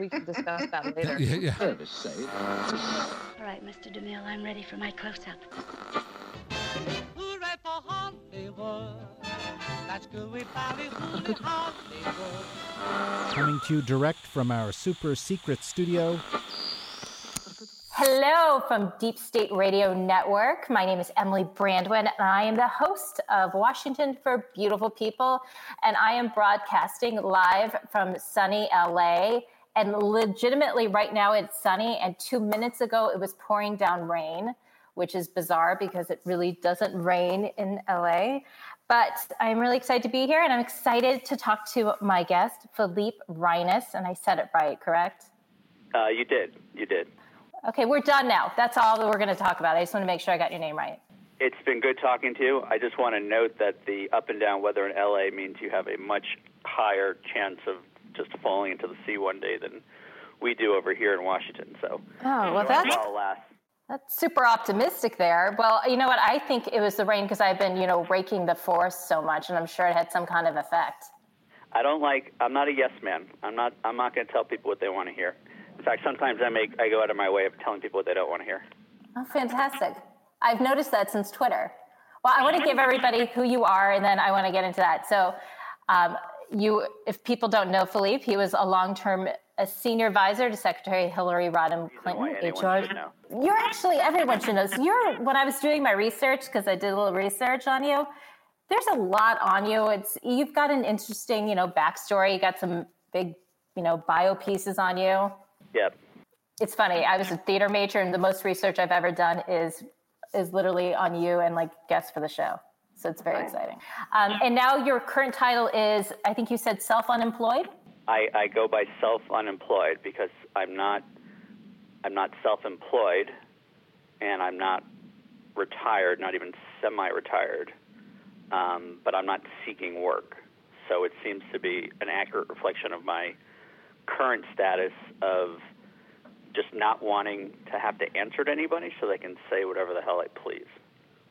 But we can discuss that later. Yeah, yeah. All right, Mr. DeMille, I'm ready for my close-up. Hooray for Hollywood. That's good we Bobby Hooray Hollywood. Coming to you direct from our super secret studio. Hello from Deep State Radio Network. My name is Emily Brandwin, and I am the host of Washington for Beautiful People. And I am broadcasting live from sunny LA. And legitimately, right now it's sunny. And two minutes ago, it was pouring down rain, which is bizarre because it really doesn't rain in LA. But I'm really excited to be here, and I'm excited to talk to my guest, Philippe Reines. And I said it right, correct? Uh, you did. You did. Okay, we're done now. That's all that we're going to talk about. I just want to make sure I got your name right. It's been good talking to you. I just want to note that the up and down weather in LA means you have a much higher chance of just falling into the sea one day than we do over here in Washington. So, Oh, well, that's that's super optimistic there. Well, you know what? I think it was the rain because I've been, you know, raking the forest so much, and I'm sure it had some kind of effect. I don't like. I'm not a yes man. I'm not. I'm not going to tell people what they want to hear. In fact, sometimes I make. I go out of my way of telling people what they don't want to hear. Oh, fantastic! I've noticed that since Twitter. Well, I want to give everybody who you are, and then I want to get into that. So, um, you, if people don't know Philippe, he was a long-term a senior advisor to Secretary Hillary Rodham Clinton. HR. You're actually everyone should know. So you're when I was doing my research because I did a little research on you. There's a lot on you. It's you've got an interesting, you know, backstory. You got some big, you know, bio pieces on you. Yep. It's funny. I was a theater major, and the most research I've ever done is is literally on you and like guests for the show. So it's very exciting. Um, and now your current title is, I think you said self unemployed. I, I go by self unemployed because I'm not I'm not self employed and I'm not retired, not even semi retired. Um, but I'm not seeking work. So it seems to be an accurate reflection of my current status of just not wanting to have to answer to anybody so they can say whatever the hell I please.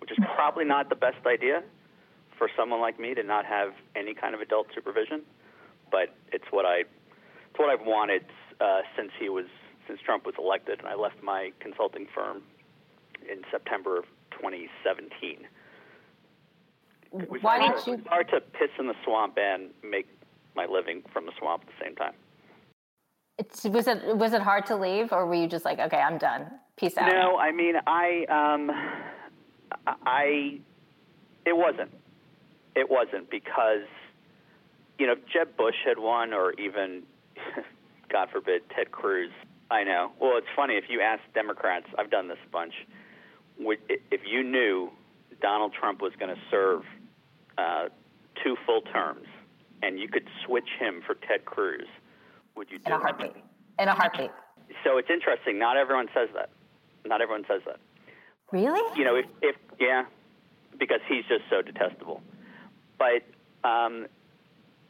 Which is probably not the best idea for someone like me to not have any kind of adult supervision but it's what I it's what I've wanted uh, since he was since Trump was elected, and I left my consulting firm in September of 2017. It was Why hard, didn't you- It was hard to piss in the swamp and make my living from the swamp at the same time. It's, was it was it hard to leave, or were you just like, okay, I'm done, peace out? No, I mean I um I it wasn't. It wasn't because you know, if Jeb Bush had won or even God forbid Ted Cruz. I know. Well, it's funny if you ask Democrats, I've done this a bunch. Would, if you knew Donald Trump was going to serve uh, two full terms and you could switch him for Ted Cruz, would you do in a it? heartbeat. In a heartbeat. So it's interesting. Not everyone says that. Not everyone says that. Really? You know, if, if yeah, because he's just so detestable. But um,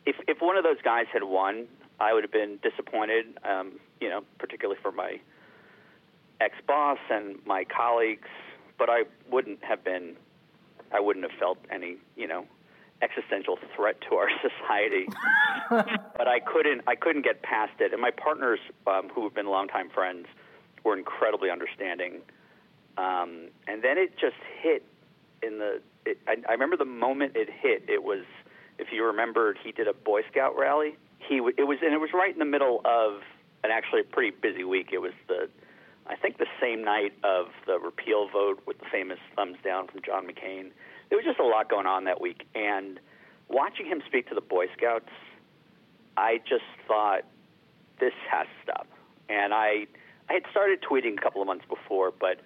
if if one of those guys had won, I would have been disappointed. Um, you know, particularly for my ex boss and my colleagues. But I wouldn't have been. I wouldn't have felt any. You know. Existential threat to our society, but I couldn't. I couldn't get past it. And my partners, um, who have been longtime friends, were incredibly understanding. Um, and then it just hit in the. It, I, I remember the moment it hit. It was, if you remembered, he did a Boy Scout rally. He it was, and it was right in the middle of an actually a pretty busy week. It was the, I think the same night of the repeal vote with the famous thumbs down from John McCain. There was just a lot going on that week, and watching him speak to the Boy Scouts, I just thought this has to stop. And I, I had started tweeting a couple of months before, but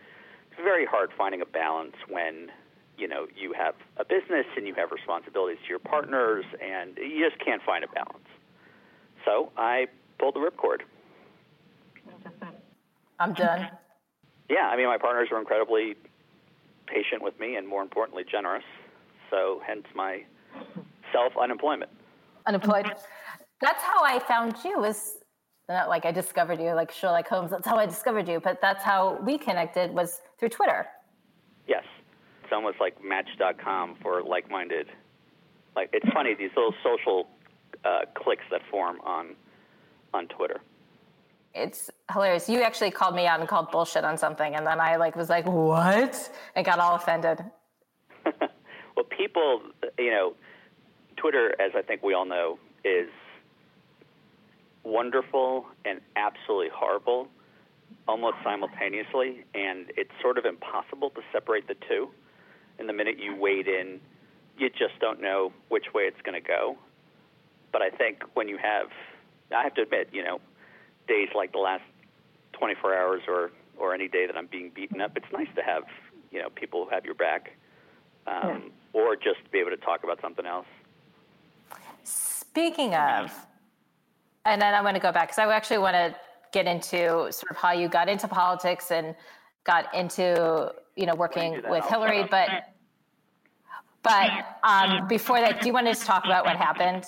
it's very hard finding a balance when you know you have a business and you have responsibilities to your partners, and you just can't find a balance. So I pulled the ripcord. I'm done. Yeah, I mean my partners were incredibly patient with me and more importantly generous. So hence my self unemployment. Unemployed. That's how I found you. Was not like I discovered you, like Sherlock Holmes. That's how I discovered you. But that's how we connected was through Twitter. Yes, it's almost like Match.com for like-minded. Like it's funny these little social uh, cliques that form on on Twitter. It's hilarious. You actually called me out and called bullshit on something, and then I like was like, "What?" and got all offended. well, people, you know, Twitter, as I think we all know, is wonderful and absolutely horrible almost simultaneously, and it's sort of impossible to separate the two. And the minute you wade in, you just don't know which way it's going to go. But I think when you have, I have to admit, you know, days like the last 24 hours or or any day that I'm being beaten up, it's nice to have, you know, people who have your back, um, yeah. or just be able to talk about something else. Speaking of, and then I'm going to go back because I actually want to get into sort of how you got into politics and got into you know working with Hillary, but but um, before that, do you want to just talk about what happened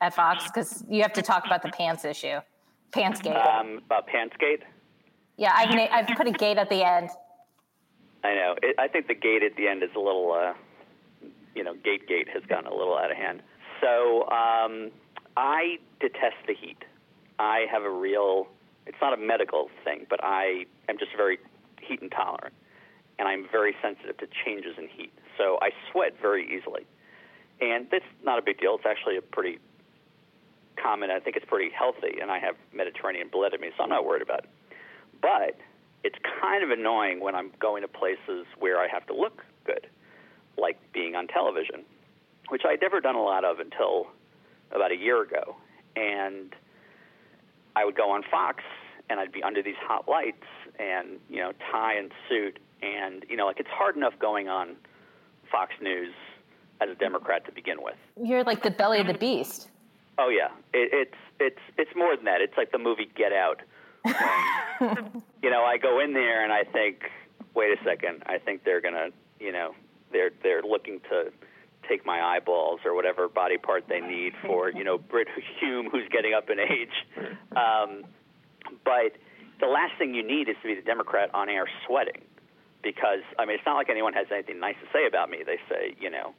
at Fox because you have to talk about the pants issue, pants gate. Um, about pants gate. Yeah, I've made, I've put a gate at the end. I know. It, I think the gate at the end is a little, uh, you know, gate gate has gotten a little out of hand. So um, I detest the heat. I have a real, it's not a medical thing, but I am just very heat intolerant. And I'm very sensitive to changes in heat. So I sweat very easily. And that's not a big deal. It's actually a pretty common, I think it's pretty healthy, and I have Mediterranean blood in me, so I'm not worried about it. But it's kind of annoying when I'm going to places where I have to look good, like being on television, which I'd never done a lot of until about a year ago. And I would go on Fox and I'd be under these hot lights and, you know, tie and suit. And, you know, like it's hard enough going on Fox News as a Democrat to begin with. You're like the belly of the beast. Oh yeah, it, it's it's it's more than that. It's like the movie Get Out. You know, I go in there and I think, wait a second, I think they're gonna, you know, they're they're looking to take my eyeballs or whatever body part they need for you know Brit Hume who's getting up in age. Um, but the last thing you need is to be the Democrat on air sweating, because I mean it's not like anyone has anything nice to say about me. They say you know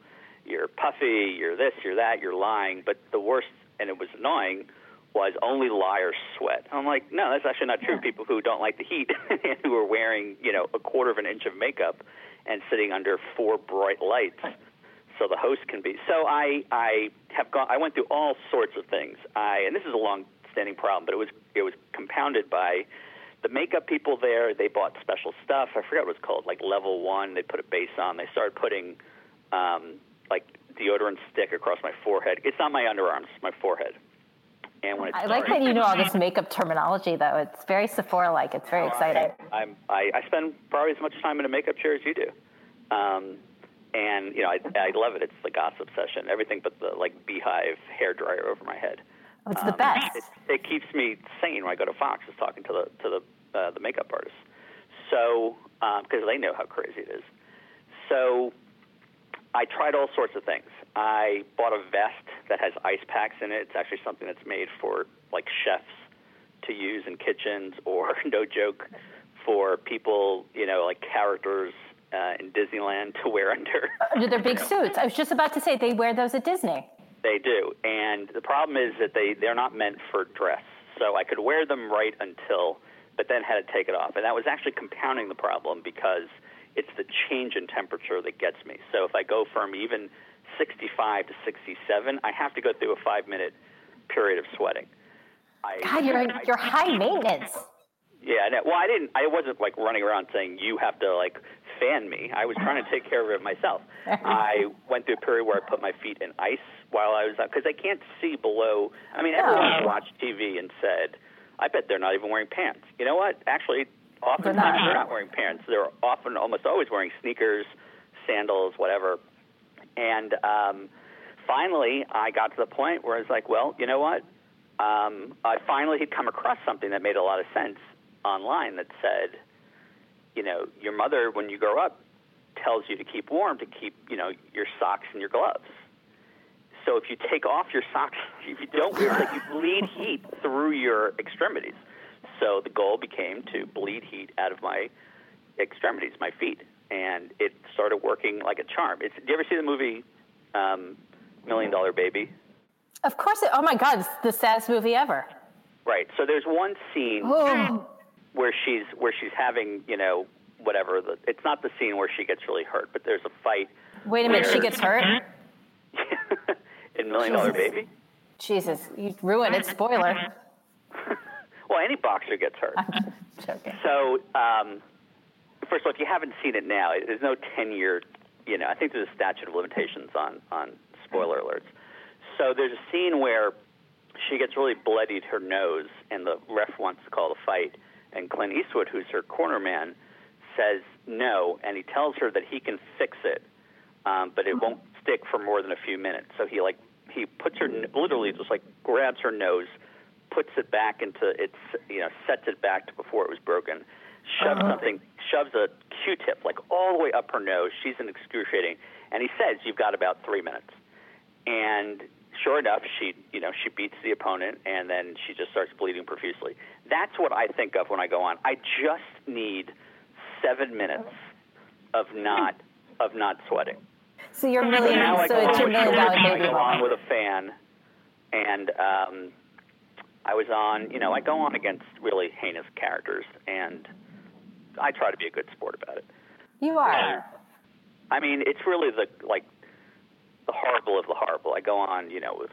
you're puffy, you're this, you're that, you're lying. But the worst, and it was annoying, was only liars sweat. I'm like, no, that's actually not true. Yeah. People who don't like the heat and who are wearing, you know, a quarter of an inch of makeup and sitting under four bright lights so the host can be. So I I have gone. I went through all sorts of things. I and this is a long-standing problem, but it was it was compounded by the makeup people there. They bought special stuff. I forgot what it's called, like level one. They put a base on. They started putting um, like deodorant stick across my forehead. It's not my underarms, it's my forehead. And when it I like that you know all this makeup terminology, though. It's very Sephora-like. It's very exciting. I, I'm, I, I spend probably as much time in a makeup chair as you do. Um, and you know, I, I love it. It's the gossip session. Everything but the like beehive hair dryer over my head. Oh, it's um, the best. It, it keeps me sane when I go to Fox. Is talking to the to the uh, the makeup artist, So because um, they know how crazy it is. So I tried all sorts of things. I bought a vest that has ice packs in it. It's actually something that's made for like chefs to use in kitchens, or no joke, for people you know like characters uh, in Disneyland to wear under their big suits. I was just about to say they wear those at Disney. They do, and the problem is that they they're not meant for dress. So I could wear them right until, but then had to take it off, and that was actually compounding the problem because it's the change in temperature that gets me. So if I go from even 65 to 67, I have to go through a five minute period of sweating. I, God, you're I, you're high maintenance. Yeah, well, I didn't. I wasn't like running around saying you have to like fan me. I was trying to take care of it myself. I went through a period where I put my feet in ice while I was out because I can't see below. I mean, everyone watched TV and said, "I bet they're not even wearing pants." You know what? Actually, Oftentimes they're not wearing pants. They're often almost always wearing sneakers, sandals, whatever. And um, finally, I got to the point where I was like, well, you know what? Um, I finally had come across something that made a lot of sense online that said, you know, your mother, when you grow up, tells you to keep warm to keep you know your socks and your gloves. So if you take off your socks, if you don't wear, like you bleed heat through your extremities. So the goal became to bleed heat out of my extremities, my feet, and it started working like a charm. It's, do you ever see the movie um, Million Dollar Baby? Of course. It, oh my God, it's the saddest movie ever. Right. So there's one scene Oh. Where she's where she's having you know whatever. The, it's not the scene where she gets really hurt, but there's a fight Wait a minute, she gets hurt? in Million Dollar Baby. Jesus, you ruined it. Spoiler. Well, any boxer gets hurt. Joking. So, um, first of all, if you haven't seen it now, there's no 10 year, you know, I think there's a statute of limitations on, on spoiler alerts. So there's a scene where she gets really bloodied her nose, and the ref wants to call the fight, and Clint Eastwood, who's her corner man, says no, and he tells her that he can fix it, um, but it won't stick for more than a few minutes. So he like he puts her literally just like grabs her nose, puts it back into its you know sets it back to before it was broken, shoves something, shoves a Q-tip like all the way up her nose. She's in excruciating, and he says you've got about three minutes, and sure enough, she you know she beats the opponent, and then she just starts bleeding profusely. That's what I think of when I go on. I just need seven minutes of not of not sweating. So you're a million. Now I So go it's your million dollar I baby. go on with a fan, and um, I was on. You know, I go on against really heinous characters, and I try to be a good sport about it. You are. I mean, it's really the like the horrible of the horrible. I go on, you know, with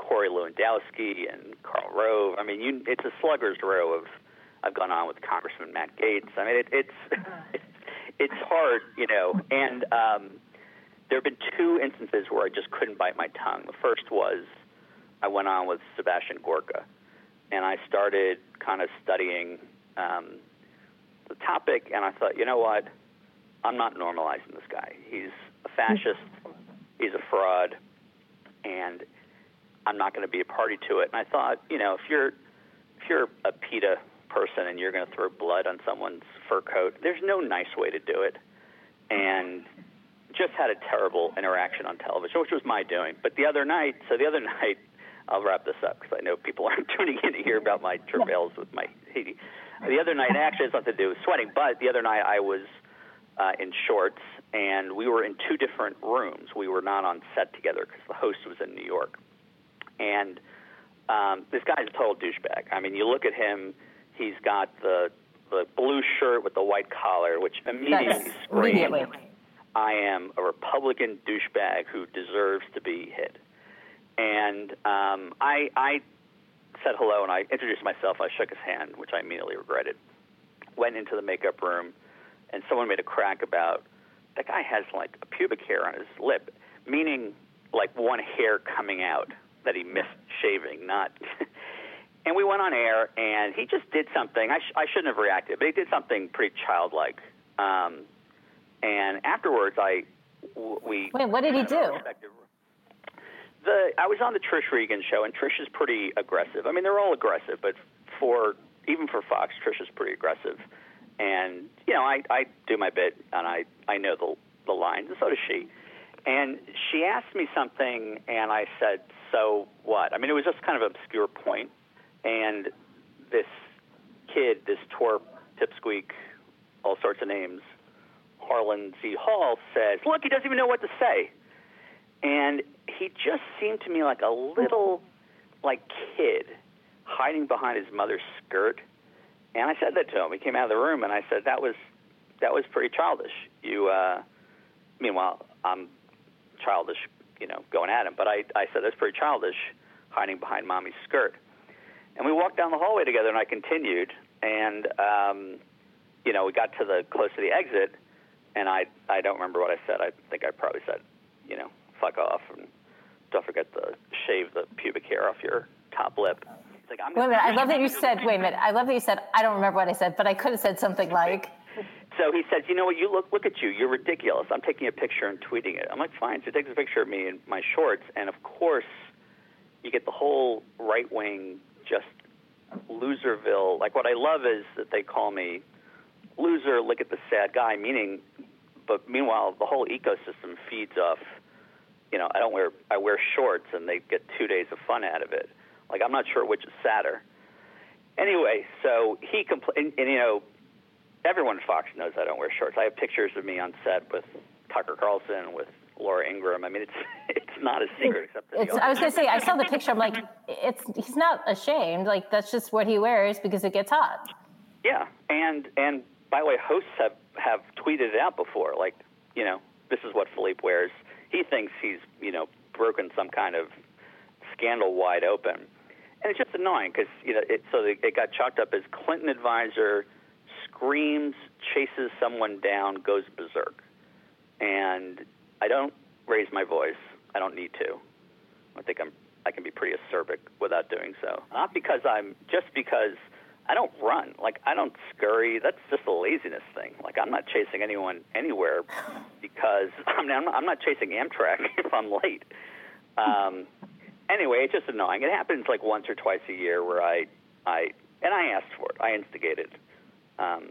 Corey Lewandowski and Karl Rove. I mean, you, it's a slugger's row of. I've gone on with Congressman Matt Gaetz. I mean, it, it's it's hard, you know. And um, there have been two instances where I just couldn't bite my tongue. The first was I went on with Sebastian Gorka, and I started kind of studying um, the topic, and I thought, you know what? I'm not normalizing this guy. He's a fascist. He's a fraud, and I'm not going to be a party to it. And I thought, you know, if you're if you're a PETA person and you're going to throw blood on someone's fur coat, there's no nice way to do it. And just had a terrible interaction on television, which was my doing. But the other night, so the other night, I'll wrap this up because I know people aren't tuning in to hear about my travails with my Haiti. The other night, actually, has nothing to do with sweating, but the other night I was uh, in shorts and we were in two different rooms. We were not on set together because the host was in New York. And um, this guy's a total douchebag. I mean, you look at him; he's got the the blue shirt with the white collar, which immediately screams, immediately. "I am a Republican douchebag who deserves to be hit." And um, I, I said hello and I introduced myself. I shook his hand, which I immediately regretted. Went into the makeup room, and someone made a crack about that guy has like a pubic hair on his lip, meaning like one hair coming out that he missed shaving, not. and we went on air, and he just did something. I, sh- I shouldn't have reacted, but he did something pretty childlike. Um, and afterwards, I w- we Wait, what did he do? the I was on the Trish Regan show, and Trish is pretty aggressive. I mean, they're all aggressive, but for even for Fox, Trish is pretty aggressive. And you know, I I do my bit, and I I know the the lines, and so does she. And she asked me something, and I said, "So what?" I mean, it was just kind of an obscure point, and this kid, this twerp, pipsqueak, all sorts of names, Harlan Z. Hill says, "Look, he doesn't even know what to say." and he just seemed to me like a little like kid hiding behind his mother's skirt and i said that to him he came out of the room and i said that was that was pretty childish you uh meanwhile i'm childish you know going at him but i i said that's pretty childish hiding behind mommy's skirt and we walked down the hallway together and i continued and um you know we got to the close to the exit and i i don't remember what i said i think i probably said you know fuck off and don't forget to shave the pubic hair off your top lip. He's like, I'm Wait a minute. I love that you said. Wait a minute. I love that you said. I don't remember what I said, but I could have said something like. So he says, you know what? You look look at you. You're ridiculous. I'm taking a picture and tweeting it. I'm like, fine. So he takes a picture of me in my shorts, and of course, you get the whole right wing just loserville. Like what I love is that they call me loser. Look at the sad guy, meaning but meanwhile, the whole ecosystem feeds off. You know, I don't wear I wear shorts, and they get two days of fun out of it. Like I'm not sure which is sadder. Anyway, so he compl- and, and you know, everyone at Fox knows I don't wear shorts. I have pictures of me on set with Tucker Carlson, with Laura Ingraham. I mean, it's it's not a secret except that It's, I was gonna say, I saw the picture. I'm like, it's he's not ashamed. Like that's just what he wears because it gets hot. Yeah, and and by the way, hosts have have tweeted it out before. Like, you know, this is what Philippe wears. He thinks he's you know broken some kind of scandal wide open, and it's just annoying because you know it, so it got chalked up as Clinton advisor screams, chases someone down, goes berserk, and I don't raise my voice. I don't need to. I think I'm I can be pretty acerbic without doing so. Not because I'm just because I don't run. Like I don't scurry. That's just a laziness thing. Like I'm not chasing anyone anywhere because I'm not, I'm not chasing Amtrak if I'm late. Um, anyway, it's just annoying. It happens like once or twice a year where I I and I asked for it. I instigated. Um,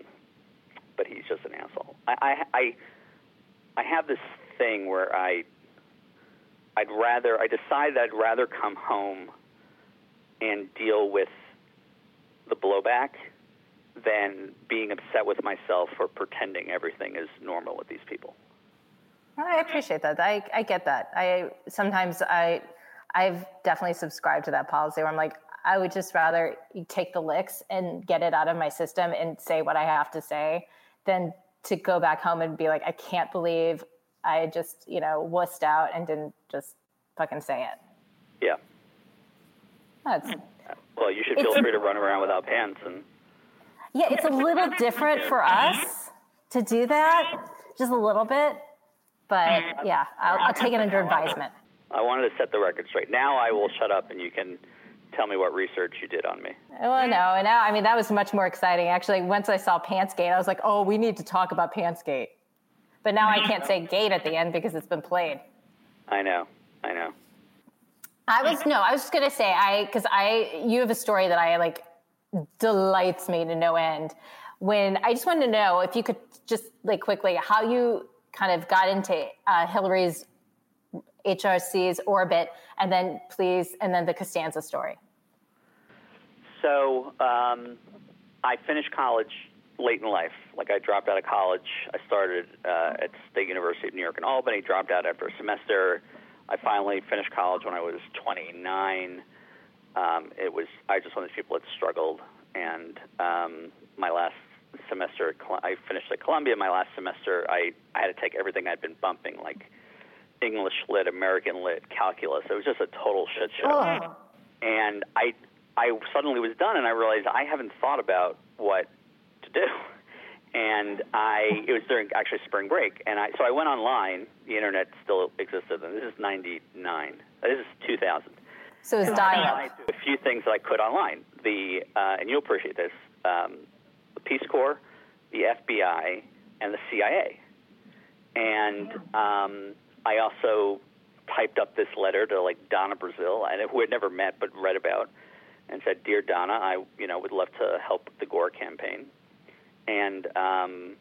but he's just an asshole. I, I I I have this thing where I I'd rather I decided I'd rather come home and deal with the blowback than being upset with myself for pretending everything is normal with these people. I appreciate that. I, I get that. I sometimes I I've definitely subscribed to that policy where I'm like, I would just rather take the licks and get it out of my system and say what I have to say than to go back home and be like, I can't believe I just, you know, wussed out and didn't just fucking say it. Yeah. That's Well, you should feel free to run around without pants and yeah, it's a little different for us to do that, just a little bit. But mm-hmm. yeah, I'll, I'll take it under advisement. I wanted to set the record straight. Now I will shut up and you can tell me what research you did on me. Well, no, now I mean that was much more exciting. Actually, once I saw Pantsgate, I was like, oh, we need to talk about Pantsgate. But now I can't say gate at the end because it's been played. I know. I know. I was no, I was just gonna say I because I you have a story that I like delights me to no end. When I just wanted to know if you could just like quickly how you kind of got into uh, Hillary's HRC's orbit, and then please, and then the Costanza story. So um, I finished college late in life. Like I dropped out of college. I started uh, at State University of New York in Albany. Dropped out after a semester. I finally finished college when I was 29. Um, it was I just one of those people that struggled, and um, my last semester I finished at Columbia. My last semester, I I had to take everything I'd been bumping, like English lit, American lit, calculus. It was just a total shit show and I I suddenly was done, and I realized I haven't thought about what to do. And I it was during actually spring break, and I so I went online. The internet still existed, and this is '99. This is 2000. So it was dial-up. a few things that I could online. The uh, and you'll appreciate this: um, the Peace Corps, the FBI, and the CIA. And um, I also typed up this letter to like Donna Brazile, and who had never met but read about, and said, "Dear Donna, I you know would love to help the Gore campaign." And um,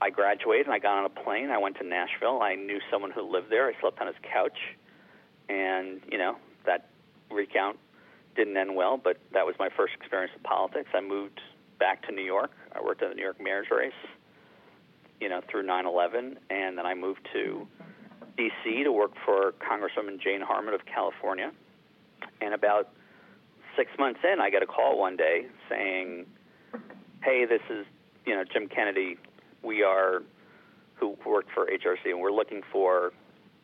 I graduated, and I got on a plane. I went to Nashville. I knew someone who lived there. I slept on his couch, and you know that recount didn't end well, but that was my first experience with politics. I moved back to New York. I worked in the New York mayor's race, you know, through 9/11, and then I moved to D.C. to work for Congresswoman Jane Harman of California. And about six months in, I get a call one day saying, "Hey, this is you know Jim Kennedy. We are who worked for HRC, and we're looking for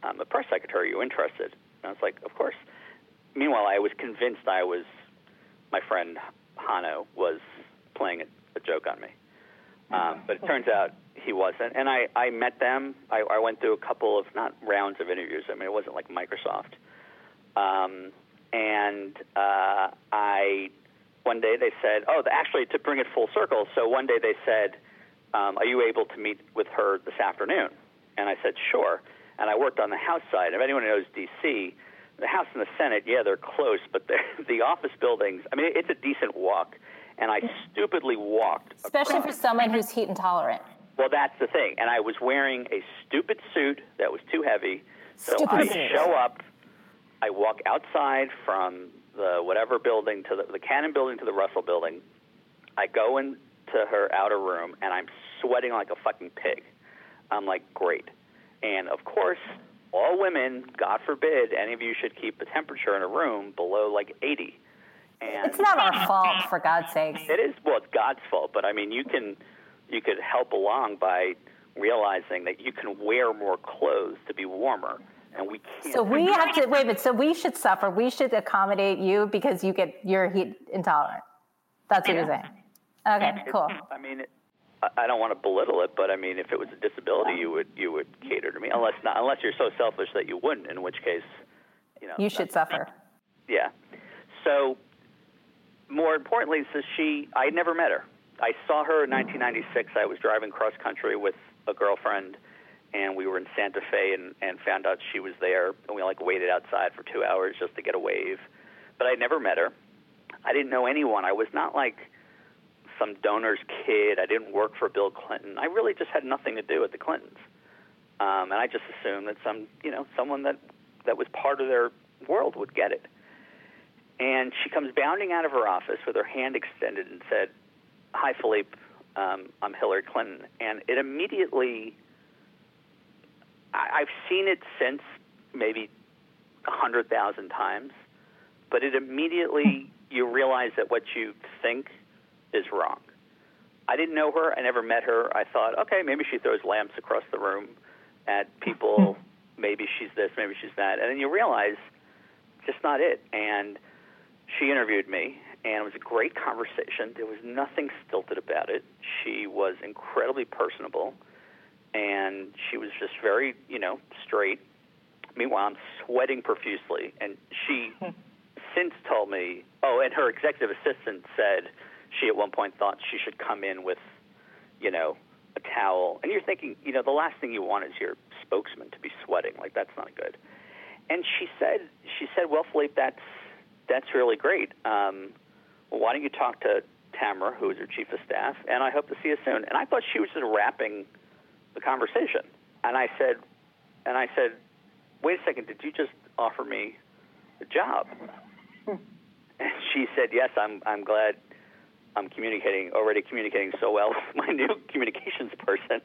um, a press secretary. Are you interested?" And I was like, "Of course." Meanwhile, I was convinced I was my friend Hano was playing a, a joke on me. Um, but it turns out he wasn't. And I, I met them. I, I went through a couple of, not rounds of interviews. I mean, it wasn't like Microsoft. Um, and uh, I, one day they said, oh, actually, to bring it full circle, so one day they said, um, are you able to meet with her this afternoon? And I said, sure. And I worked on the House side. If anyone knows D.C., the House and the Senate, yeah, they're close, but they're, the office buildings, I mean, it's a decent walk. And I stupidly walked Especially for someone who's heat intolerant. Well, that's the thing. And I was wearing a stupid suit that was too heavy. So Stupid I suit. show up, I walk outside from the whatever building to the, the Cannon building to the Russell building. I go into her outer room and I'm sweating like a fucking pig. I'm like, great. And of course, all women, God forbid, any of you should keep the temperature in a room below like 80. And It's not our fault, for God's sake. it is well, it's God's fault, but I mean, you can you could help along by realizing that you can wear more clothes to be warmer, and we can't. So we have to wait a minute. So we should suffer. We should accommodate you because you get you're heat intolerant. That's what you're saying. Okay, cool. I mean, it, I- I don't want to belittle it, but I mean, if it was a disability, you would you would cater to me, unless not unless you're so selfish that you wouldn't, in which case, you know, You should suffer. Yeah. So, more importantly, so she, I had never met her. I saw her in 1996. I was driving cross country with a girlfriend, and we were in Santa Fe and, and found out she was there. And we like waited outside for two hours just to get a wave. But I'd never met her. I didn't know anyone. I was not like some donor's kid. I didn't work for Bill Clinton. I really just had nothing to do with the Clintons. Um, and I just assumed that some, you know, someone that that was part of their world would get it. And she comes bounding out of her office with her hand extended and said, "Hi, Philippe. Um, I'm Hillary Clinton." And it immediately, I, I've seen it since maybe a hundred thousand times, but it immediately you realize that what you think is wrong. I didn't know her. I never met her. I thought, okay, maybe she throws lamps across the room at people. maybe she's this, maybe she's that. And then you realize just not it. And she interviewed me, and it was a great conversation. There was nothing stilted about it. She was incredibly personable, and she was just very, you know, straight. Meanwhile, I'm sweating profusely, and she since told me, oh, and her executive assistant said she at one point thought she should come in with, you know, a towel. And you're thinking, you know, the last thing you want is your spokesman to be sweating. Like that's not good. And she said, she said, well, Philippe, that's that's really great. Um, well, why don't you talk to Tamera, who is her chief of staff, and I hope to see you soon. And I thought she was just wrapping the conversation. And I said, and I said, wait a second, did you just offer me a job? Hmm. and she said, yes, I'm, I'm glad I'm communicating, already communicating so well with my new communications person.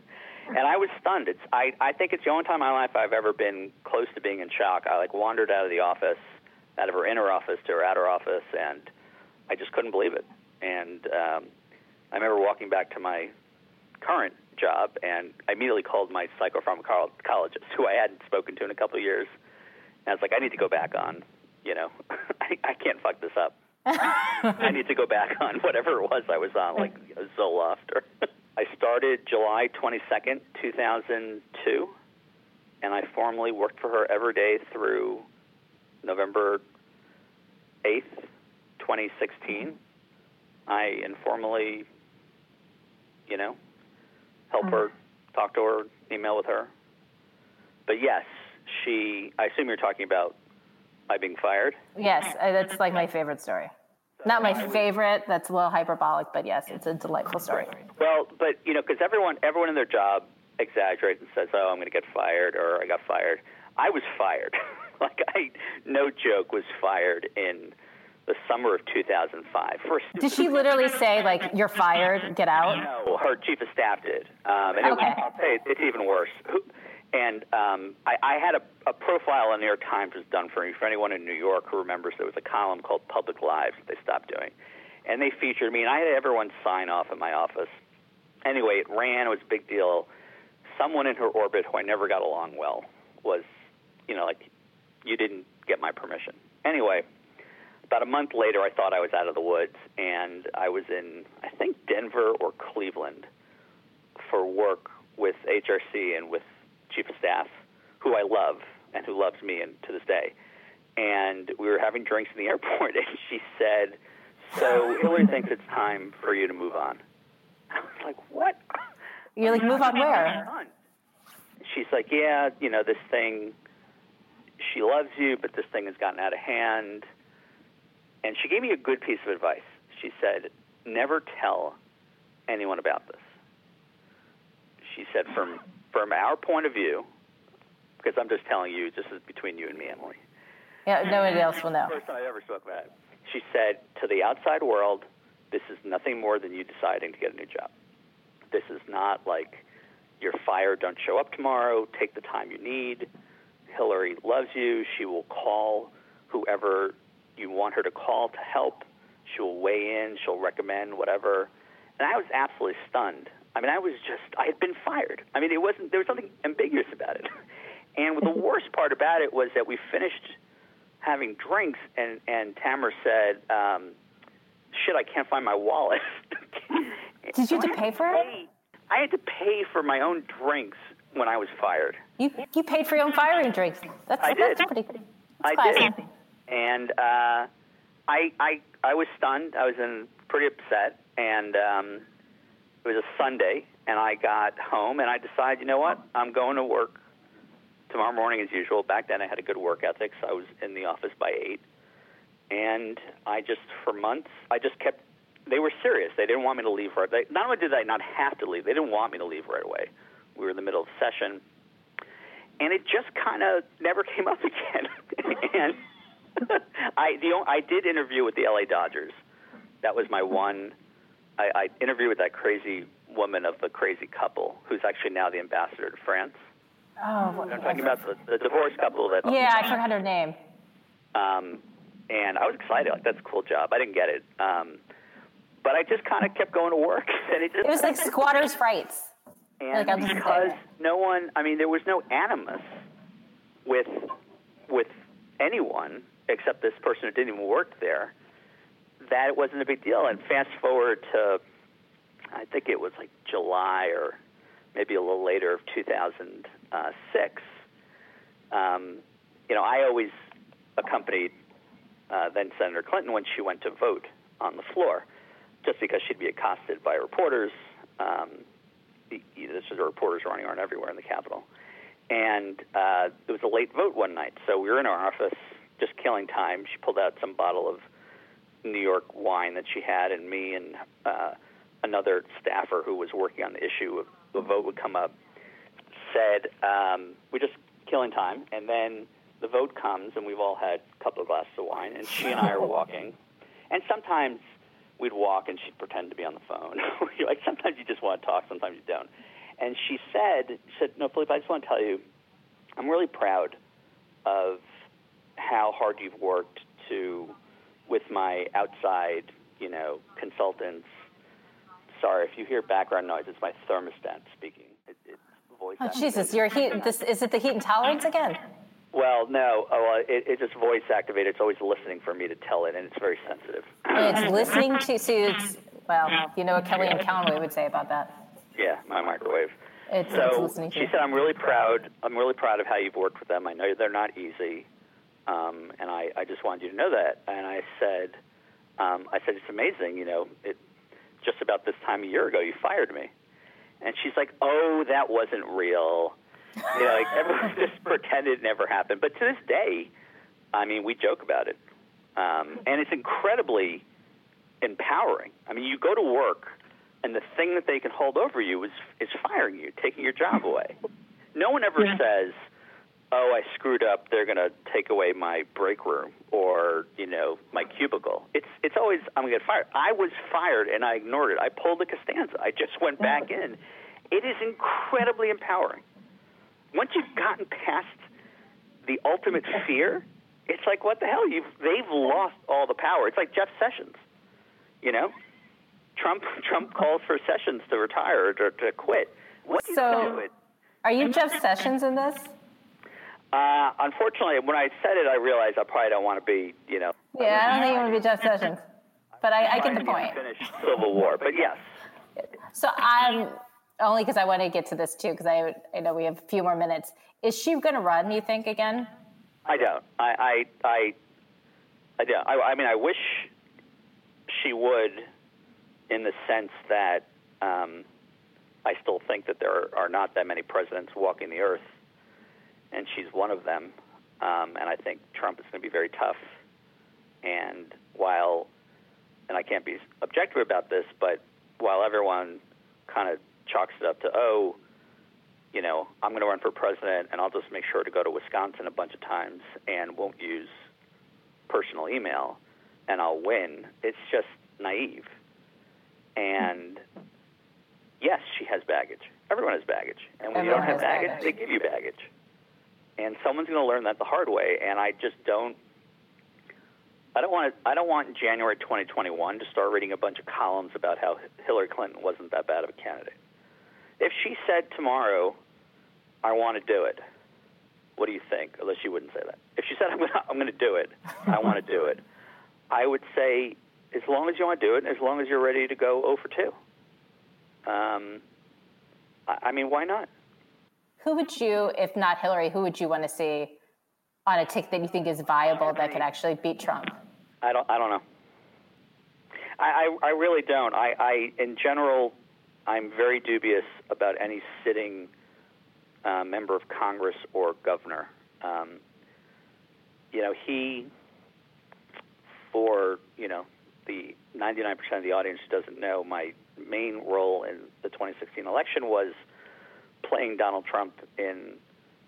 And I was stunned. It's, I, I think it's the only time in my life I've ever been close to being in shock. I like wandered out of the office, out of her inner office to her outer office, and I just couldn't believe it. And um, I remember walking back to my current job, and I immediately called my psychopharmacologist, who I hadn't spoken to in a couple of years. And I was like, I need to go back on, you know, I, I can't fuck this up. I need to go back on whatever it was I was on, like Zoloft. Or I started July 22nd, 2002, and I formally worked for her every day through November 8th, 2016. I informally, you know, help oh. her, talk to her, email with her. But yes, she, I assume you're talking about my being fired. Yes, that's like my favorite story. Not my favorite. That's a little hyperbolic, but yes, it's a delightful story. Well, but you know, because everyone, everyone in their job exaggerates and says, "Oh, I'm going to get fired," or "I got fired." I was fired. like I, no joke, was fired in the summer of 2005. For a Did she literally say like you're fired, get out? No, her chief of staff did, um, and it was, I'll tell you, it's even worse. And um, I, I had a, a profile in the New York Times was done for me. For anyone in New York who remembers, there was a column called Public Lives that they stopped doing, and they featured me. And I had everyone sign off in my office. Anyway, it ran. It was a big deal. Someone in her orbit who I never got along well was, you know, like, you didn't get my permission. Anyway, about a month later, I thought I was out of the woods, and I was in, I think, Denver or Cleveland for work with HRC and with Chief of Staff, who I love and who loves me and to this day. And we were having drinks in the airport, and she said, "So Hillary thinks it's time for you to move on." I was like, "What?" You're like, move on where? She's like, "Yeah, you know, this thing. She loves you, but this thing has gotten out of hand." And she gave me a good piece of advice. She said, "Never tell anyone about this." she said, from from our point of view, because I'm just telling you, this is between you and me, Emily. Yeah, nobody else will know. First time I ever spoke about it. She said, to the outside world, this is nothing more than you deciding to get a new job. This is not like you're fired, don't show up tomorrow, take the time you need. Hillary loves you. She will call whoever you want her to call to help. She will weigh in, she'll recommend whatever. And I was absolutely stunned. I mean, I was just, I had been fired. I mean, it wasn't, there was nothing ambiguous about it. And the worst part about it was that we finished having drinks, and, and Tamera said, um, shit, I can't find my wallet. Did you have So pay for it? I had to pay for my own drinks when I was fired. You you paid for your own firing drinks. That's I that's did. pretty. That's I classy. did, and uh, I I I was stunned. I was in pretty upset, and um, it was a Sunday, and I got home, and I decided, you know what, I'm going to work tomorrow morning as usual. Back then, I had a good work ethic, so I was in the office by eight, and I just for months I just kept. They were serious. They didn't want me to leave right. They, not only did I not have to leave, they didn't want me to leave right away. We were in the middle of session, and it just kind of never came up again. and I the on- I did interview with the LA Dodgers. That was my one. I, I interviewed with that crazy woman of the crazy couple, who's actually now the ambassador to France. Oh, what- I'm talking about the, the divorced couple that. yeah, I forgot her name. Um, and I was excited. Like that's a cool job. I didn't get it. Um, but I just kind of kept going to work, and it just It was like squatters' rights. and Like, I'm just because no one, I mean, there was no animus with with anyone except this person who didn't even work there. That it wasn't a big deal. And fast forward to, I think it was like July or maybe a little later of 2006. Um, you know, I always accompanied uh, then Senator Clinton when she went to vote on the floor, just because she'd be accosted by reporters. Um, this is reporters running around everywhere in the Capitol. And uh, it was a late vote one night, so we were in our office just killing time. She pulled out some bottle of New York wine that she had, and me and uh, another staffer who was working on the issue of the vote would come up said um, we're just killing time, and then the vote comes, and we've all had a couple of glasses of wine, and she and I are walking, and sometimes we'd walk and she'd pretend to be on the phone. Like sometimes you just want to talk, sometimes you don't. And she said, she said, no, Philippe, I just want to tell you, I'm really proud of how hard you've worked to, with my outside, you know, consultants. Sorry if you hear background noise. It's my thermostat speaking. It, it's voice. Oh, activated. Jesus, your heat. This is it. The heat intolerance again? Well, no. Oh, well, it, it's just voice activated. It's always listening for me to tell it, and it's very sensitive. It's listening to. So it's well, you know what Kellyanne Conway would say about that. Yeah, my microwave. It's, it's So listening to. she said, "I'm really proud. I'm really proud of how you've worked with them. I know they're not easy, um, and I, I just wanted you to know that." And I said, um, "I said it's amazing. You know, it just about this time a year ago you fired me." And she's like, "Oh, that wasn't real. You know, like everyone just pretended it never happened." But to this day, I mean, we joke about it, um, and it's incredibly empowering. I mean, you go to work, and the thing that they can hold over you is is firing you, taking your job away. No one ever says, "Oh, I screwed up. They're going to take away my break room or you know my cubicle." It's it's always I'm going to get fired. I was fired, and I ignored it. I pulled the Costanza. I just went back mm. in. It is incredibly empowering. Once you've gotten past the ultimate fear, it's like what the hell? You've they've lost all the power. It's like Jeff Sessions. You know, Trump Trump calls for Sessions to retire or to, to quit. What do you So- do it? Are you Jeff Sessions in this? Uh, unfortunately, when I said it, I realized I probably don't want to be, you know, Yeah, I don't think you want to be Jeff Sessions, but I, I get the point. finish Civil War. But yes, So I'm only because I want to get to this too because I I know we have a few more minutes. Is she going to run? You think again? I don't. I I I, I don't. I, I mean, I wish she would, in the sense that um, I still think that there are not that many presidents walking the earth, and she's one of them. Um, and I think Trump is going to be very tough. And while, and I can't be objective about this, but while everyone kind of chalks it up to, oh, you know, I'm going to run for president, and I'll just make sure to go to Wisconsin a bunch of times and won't use personal email, and I'll win. It's just naive. And yes, she has baggage. Everyone has baggage, and when you don't have baggage, baggage. they give you baggage. And someone's going to learn that the hard way. And I just don't. I don't want to, I don't want January 2021 to start reading a bunch of columns about how Hillary Clinton wasn't that bad of a candidate. If she said tomorrow, "I want to do it," what do you think? Unless she wouldn't say that. If she said, "I'm going to, I'm going to do it," I want to do it. I would say, as long as you want to do it, as long as you're ready to go 0 for 2. Um, I, I mean, why not? Who would you, if not Hillary, who would you want to see on a ticket that you think is viable that could actually beat Trump? I don't. I don't know. I, I, I really don't. I, I, in general, I'm very dubious about any sitting uh, member of Congress or governor. Um, you know, he, for you know, the 99% of the audience doesn't know, my main role in the 2016 election was playing Donald Trump in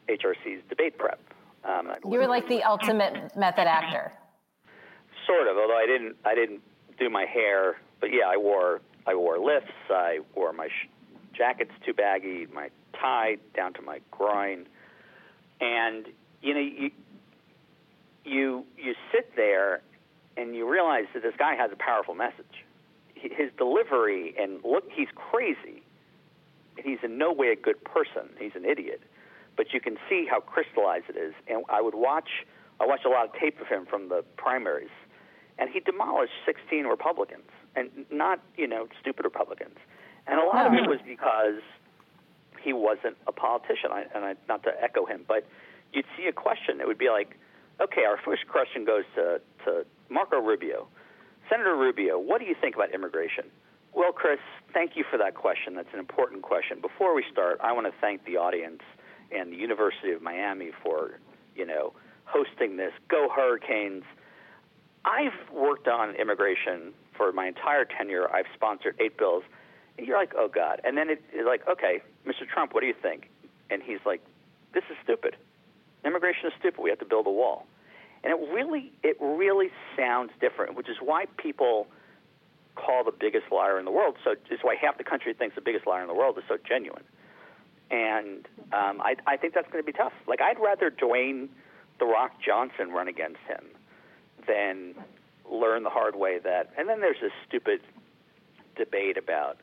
HRC's debate prep. Um, You were like the ultimate method actor. sort of. Although I didn't, I didn't do my hair, but yeah, I wore, I wore lifts. I wore my sh- jackets too baggy, my tie down to my groin, and you know, you, you, you sit there, and you realize that this guy has a powerful message. His delivery, and look, he's crazy. He's in no way a good person. He's an idiot. But you can see how crystallized it is. And I would watch, I watched a lot of tape of him from the primaries, and he demolished 16 Republicans, and not you know stupid Republicans. And a lot of it was because he wasn't a politician. I, and I, not to echo him, but you'd see a question. It would be like, okay, our first question goes to to Marco Rubio, Senator Rubio. What do you think about immigration? Well, Chris, thank you for that question. That's an important question. Before we start, I want to thank the audience and the University of Miami for, you know, hosting this. Go Hurricanes. I've worked on immigration for my entire tenure. I've sponsored eight bills. And you're like, oh, God. And then it, it's like, okay, Mr. Trump, what do you think? And he's like, this is stupid. Immigration is stupid. We have to build a wall. And it really, it really sounds different, which is why people call the biggest liar in the world. So it's why half the country thinks the biggest liar in the world is so genuine. And um, I, I think that's going to be tough. Like I'd rather Dwayne the Rock Johnson run against him than learn the hard way that. And then there's this stupid debate about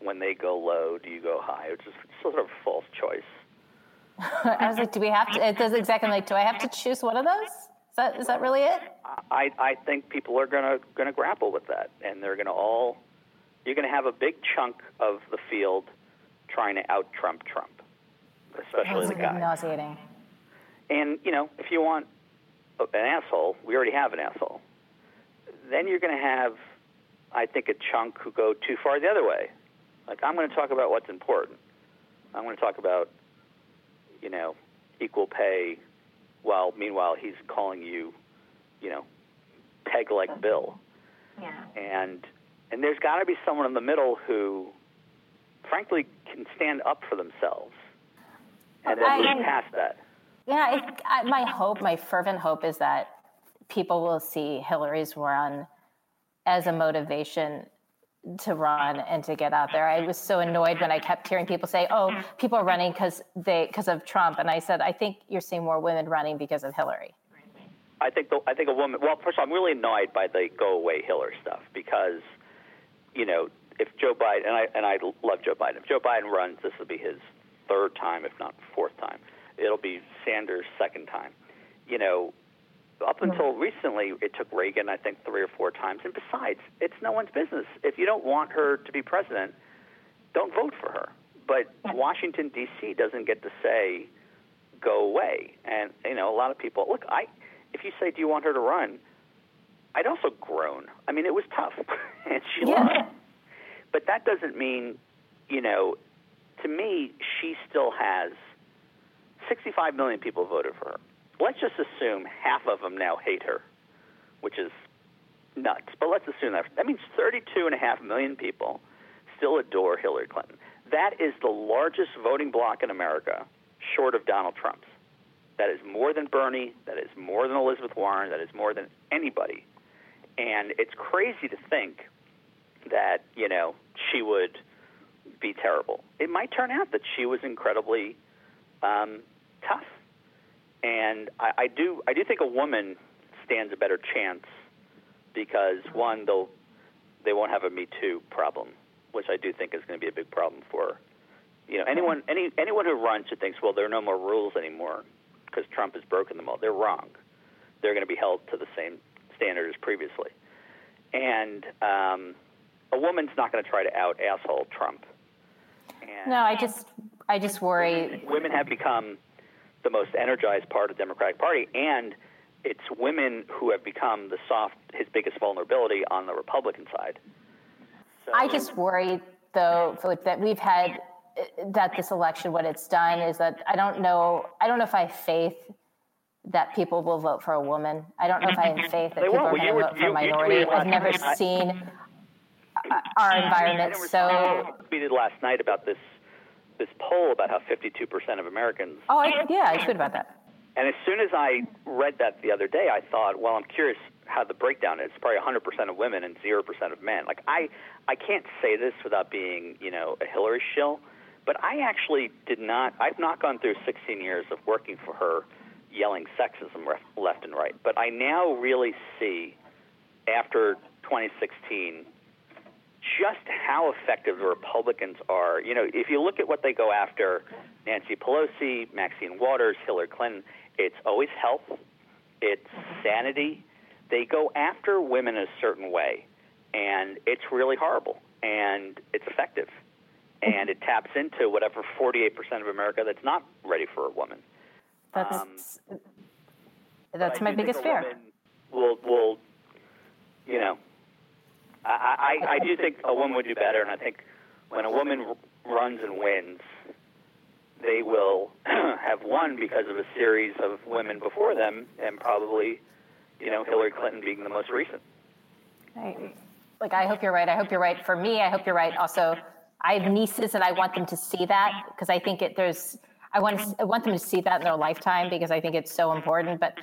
when they go low, do you go high? Which is sort of a false choice. I was like, do we have to? It does exactly like, do I have to choose one of those? Is that is that really it? I, I think people are going to going to grapple with that, and they're going to all. You're going to have a big chunk of the field trying to out Trump Trump, especially That's the guy. nauseating. And you know, if you want an asshole, we already have an asshole. Then you're going to have, I think, a chunk who go too far the other way. Like I'm going to talk about what's important. I'm going to talk about, you know, equal pay, while meanwhile he's calling you, you know, peg like Bill. Yeah. And and there's got to be someone in the middle who, frankly, can stand up for themselves and then move past that. Yeah, it, I, my hope, my fervent hope is that people will see Hillary's run as a motivation to run and to get out there. I was so annoyed when I kept hearing people say, "Oh, people are running because they because of Trump," and I said, "I think you're seeing more women running because of Hillary." I think the, I think a woman. Well, first of all, I'm really annoyed by the go away Hillary stuff because, you know, if Joe Biden and I and I love Joe Biden. If Joe Biden runs, this will be his third time, if not fourth time. It'll be Sanders' second time. You know, up until recently, it took Reagan, I think, three or four times. And besides, it's no one's business. If you don't want her to be president, don't vote for her. But Washington D.C. doesn't get to say go away. And you know, a lot of people look. I if you say, do you want her to run? I'd also groan. I mean, it was tough, and she Yeah. lost. But that doesn't mean, you know, to me, she still has 65 million people voted for her. Let's just assume half of them now hate her, which is nuts. But let's assume that that means 32 and a half million people still adore Hillary Clinton. that is the largest voting bloc in America, short of Donald Trump's. That is more than Bernie. That is more than Elizabeth Warren. That is more than anybody. And it's crazy to think that you know she would be terrible. It might turn out that she was incredibly um, tough, and I, I do I do think a woman stands a better chance because one they'll they won't have a Me Too problem, which I do think is going to be a big problem for you know anyone any anyone who runs who thinks well there are no more rules anymore because Trump has broken them all. They're wrong. They're going to be held to the same standard as previously, and um, a woman's not going to try to out asshole Trump. And No, I just I just worry. women have become the most energized part of the Democratic Party, and it's women who have become the soft, his biggest vulnerability on the Republican side. So, I just worry though, Philip, that we've had that this election, what it's done is that I don't know. I don't know if I have faith that people will vote for a woman. I don't know if I have faith that people are going to vote for a minority. I've never seen uh, our environment so. tweeted last night about this this poll about how 52% of Americans Oh, I, yeah, I tweeted about that. And as soon as I read that the other day, I thought, well, I'm curious how the breakdown is. It's probably 100% of women and 0% of men. Like I, I can't say this without being, you know, a Hillary shill, but I actually did not. I've not gone through 16 years of working for her, yelling sexism ref- left and right. But I now really see, after 2016, just how effective the Republicans are. You know, if you look at what they go after, Nancy Pelosi, Maxine Waters, Hillary Clinton, it's always health, it's sanity. They go after women a certain way, and it's really horrible, and it's effective, and it taps into whatever 48% of America that's not ready for a woman. That's Um, that's my biggest fear. Will will you know? I, I I do think a woman would do better, and I think when a woman runs and wins, they will have won because of a series of women before them, and probably you know Hillary Clinton being the most recent. I, like I hope you're right. I hope you're right. For me, I hope you're right. Also, I have nieces, and I want them to see that because I think it. There's. I want. I want them to see that in their lifetime because I think it's so important. But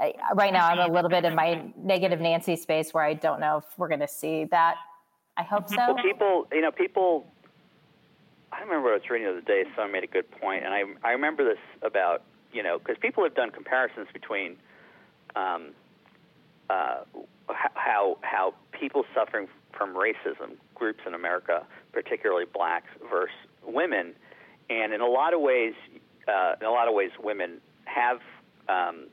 I, right now, I'm a little bit in my negative Nancy space where I don't know if we're going to see that. I hope so. Well, people, you know, people. I remember I was reading the other day. Someone made a good point, and I I remember this about you know because people have done comparisons between um, uh, how how people suffering from racism groups in America, particularly blacks versus women, and in a lot of ways, uh, in a lot of ways, women have um,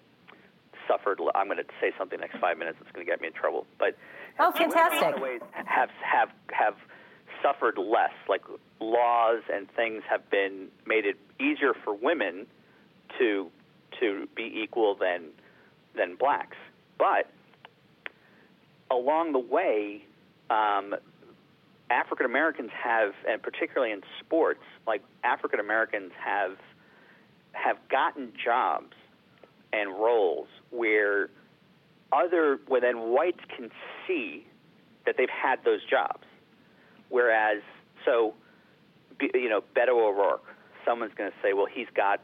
suffered. I'm going to say something next five minutes that's going to get me in trouble, but Oh, women in a lot of fantastic. ways have have have suffered less. Like laws and things have been made it easier for women to to be equal than than blacks. But along the way, um, African Americans have, and particularly in sports, like African Americans have have gotten jobs and roles where other where then whites can see that they've had those jobs. Whereas, so you know, Beto O'Rourke, someone's going to say, well, he's got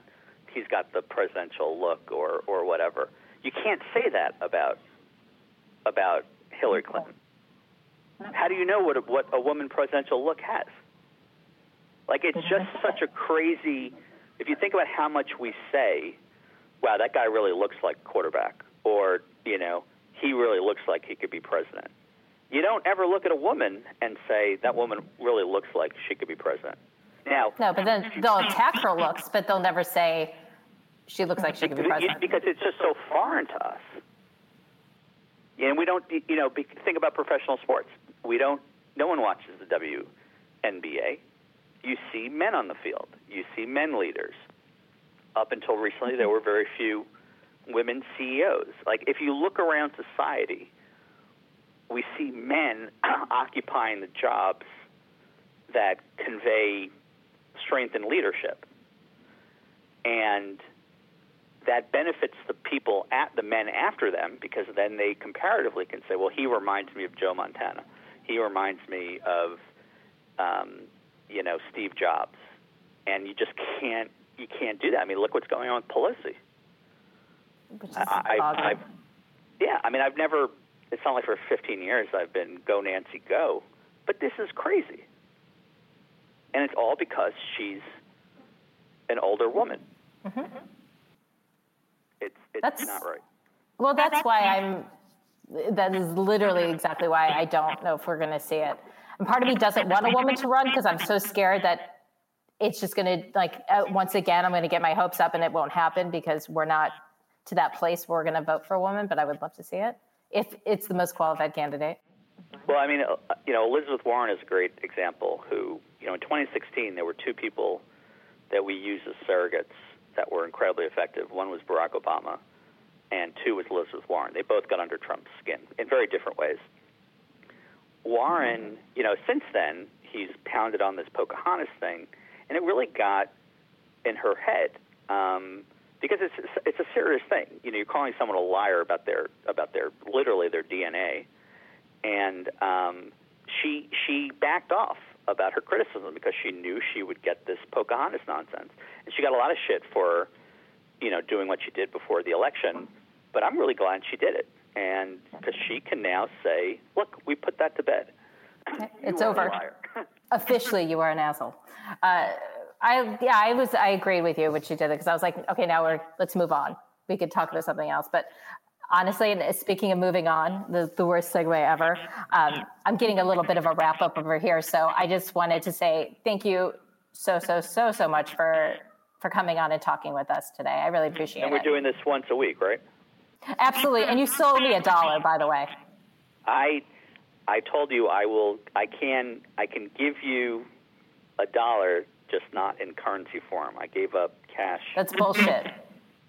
he's got the presidential look or or whatever. You can't say that about about Hillary Clinton. How do you know what a, what a woman presidential look has? Like it's just such a crazy. If you think about how much we say, "Wow, that guy really looks like quarterback," or you know, he really looks like he could be president. You don't ever look at a woman and say that woman really looks like she could be president. Now, No, but then they'll attack her looks, but they'll never say she looks like she could be president. because it's just so foreign to us. And we don't, you know, think about professional sports. We don't. No one watches the WNBA. You see men on the field. You see men leaders. Up until recently, there were very few women CEOs. Like if you look around society, we see men occupying the jobs that convey strength and leadership. And that benefits the people at the men after them because then they comparatively can say, well, he reminds me of Joe Montana. He reminds me of, um, you know, Steve Jobs, and you just can't you can't do that. I mean, look what's going on with Pelosi. Which is I, I. I've, yeah, I mean, I've never. It's not like for 15 years I've been go Nancy go, but this is crazy, and it's all because she's an older woman. Mm-hmm. It's it's That's- not right. Well, that's why I'm. That is literally exactly why I don't know if we're going to see it. And part of me doesn't want a woman to run because I'm so scared that it's just going to like uh, once again I'm going to get my hopes up and it won't happen because we're not to that place where we're going to vote for a woman. But I would love to see it if it's the most qualified candidate. Well, I mean, uh, you know, Elizabeth Warren is a great example. Who, you know, in 2016 there were two people that we used as surrogates that were incredibly effective. One was Barack Obama, and two was Elizabeth Warren. They both got under Trump's skin in very different ways. Warren, you know, since then he's pounded on this Pocahontas thing, and it really got in her head um, because it's it's a serious thing. You know, you're calling someone a liar about their about their literally their DNA, and um, she she backed off about her criticism because she knew she would get this Pocahontas nonsense, and she got a lot of shit for you know doing what she did before the election. But I'm really glad she did it, and because she can now say, "Look, we put that to bed." It's over. Officially, you are an asshole. Uh, I yeah, I was I agree with you when she did it because I was like, okay, now we're let's move on. We could talk about something else, but honestly, and speaking of moving on, the, the worst segue ever. Um, I'm getting a little bit of a wrap up over here, so I just wanted to say thank you so so so so much for for coming on and talking with us today. I really appreciate it. And we're it. doing this once a week, right? Absolutely, and you sold me a dollar, by the way. I I told you I will I can I can give you a dollar just not in currency form. I gave up cash. That's bullshit.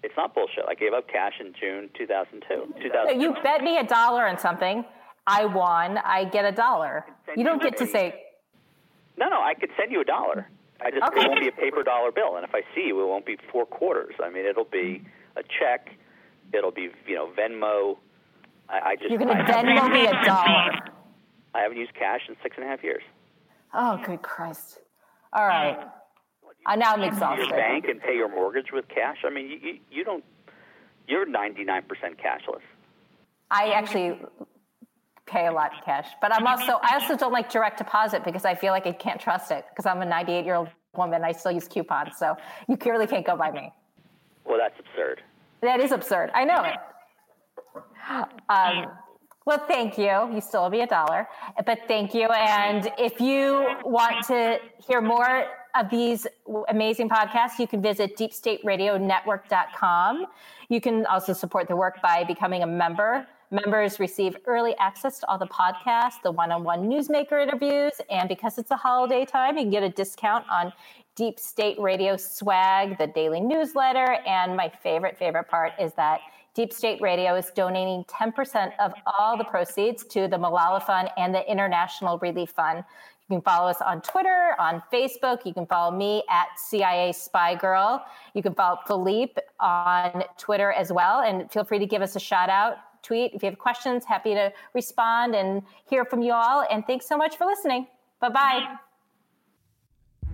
It's not bullshit. I gave up cash in June 2002. 2000. You bet me a dollar on something. I won. I get a dollar. You don't get to say. No, no, I could send you a dollar. I just Okay. it won't be a paper dollar bill, and if I see you, it won't be four quarters. I mean, it'll be a check. It'll be you know Venmo. I, I just You're going to I Venmo me a dollar. I haven't used cash in six and a half years. Oh, good Christ. All right. Uh, now I'm Your exhausted. bank and pay your mortgage with cash. I mean, you, you, you don't. You're 99% cashless. I actually pay a lot in cash, but I'm also I also don't like direct deposit because I feel like I can't trust it because I'm a 98 year old woman. I still use coupons, so you clearly can't go by me. Well, that's absurd. That is absurd. I know it. Um, well, thank you. You still owe me a dollar, but thank you. And if you want to hear more of these amazing podcasts, you can visit deepstateradionetwork.com. You can also support the work by becoming a member. Members receive early access to all the podcasts, the one on one newsmaker interviews, and because it's a holiday time, you can get a discount on Deep State Radio swag, the daily newsletter. And my favorite, favorite part is that Deep State Radio is donating 10% of all the proceeds to the Malala Fund and the International Relief Fund. You can follow us on Twitter, on Facebook. You can follow me at CIA Spy Girl. You can follow Philippe on Twitter as well. And feel free to give us a shout out, tweet. If you have questions, happy to respond and hear from you all. And thanks so much for listening. Bye bye.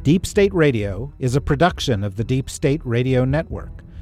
Deep State Radio is a production of the Deep State Radio Network,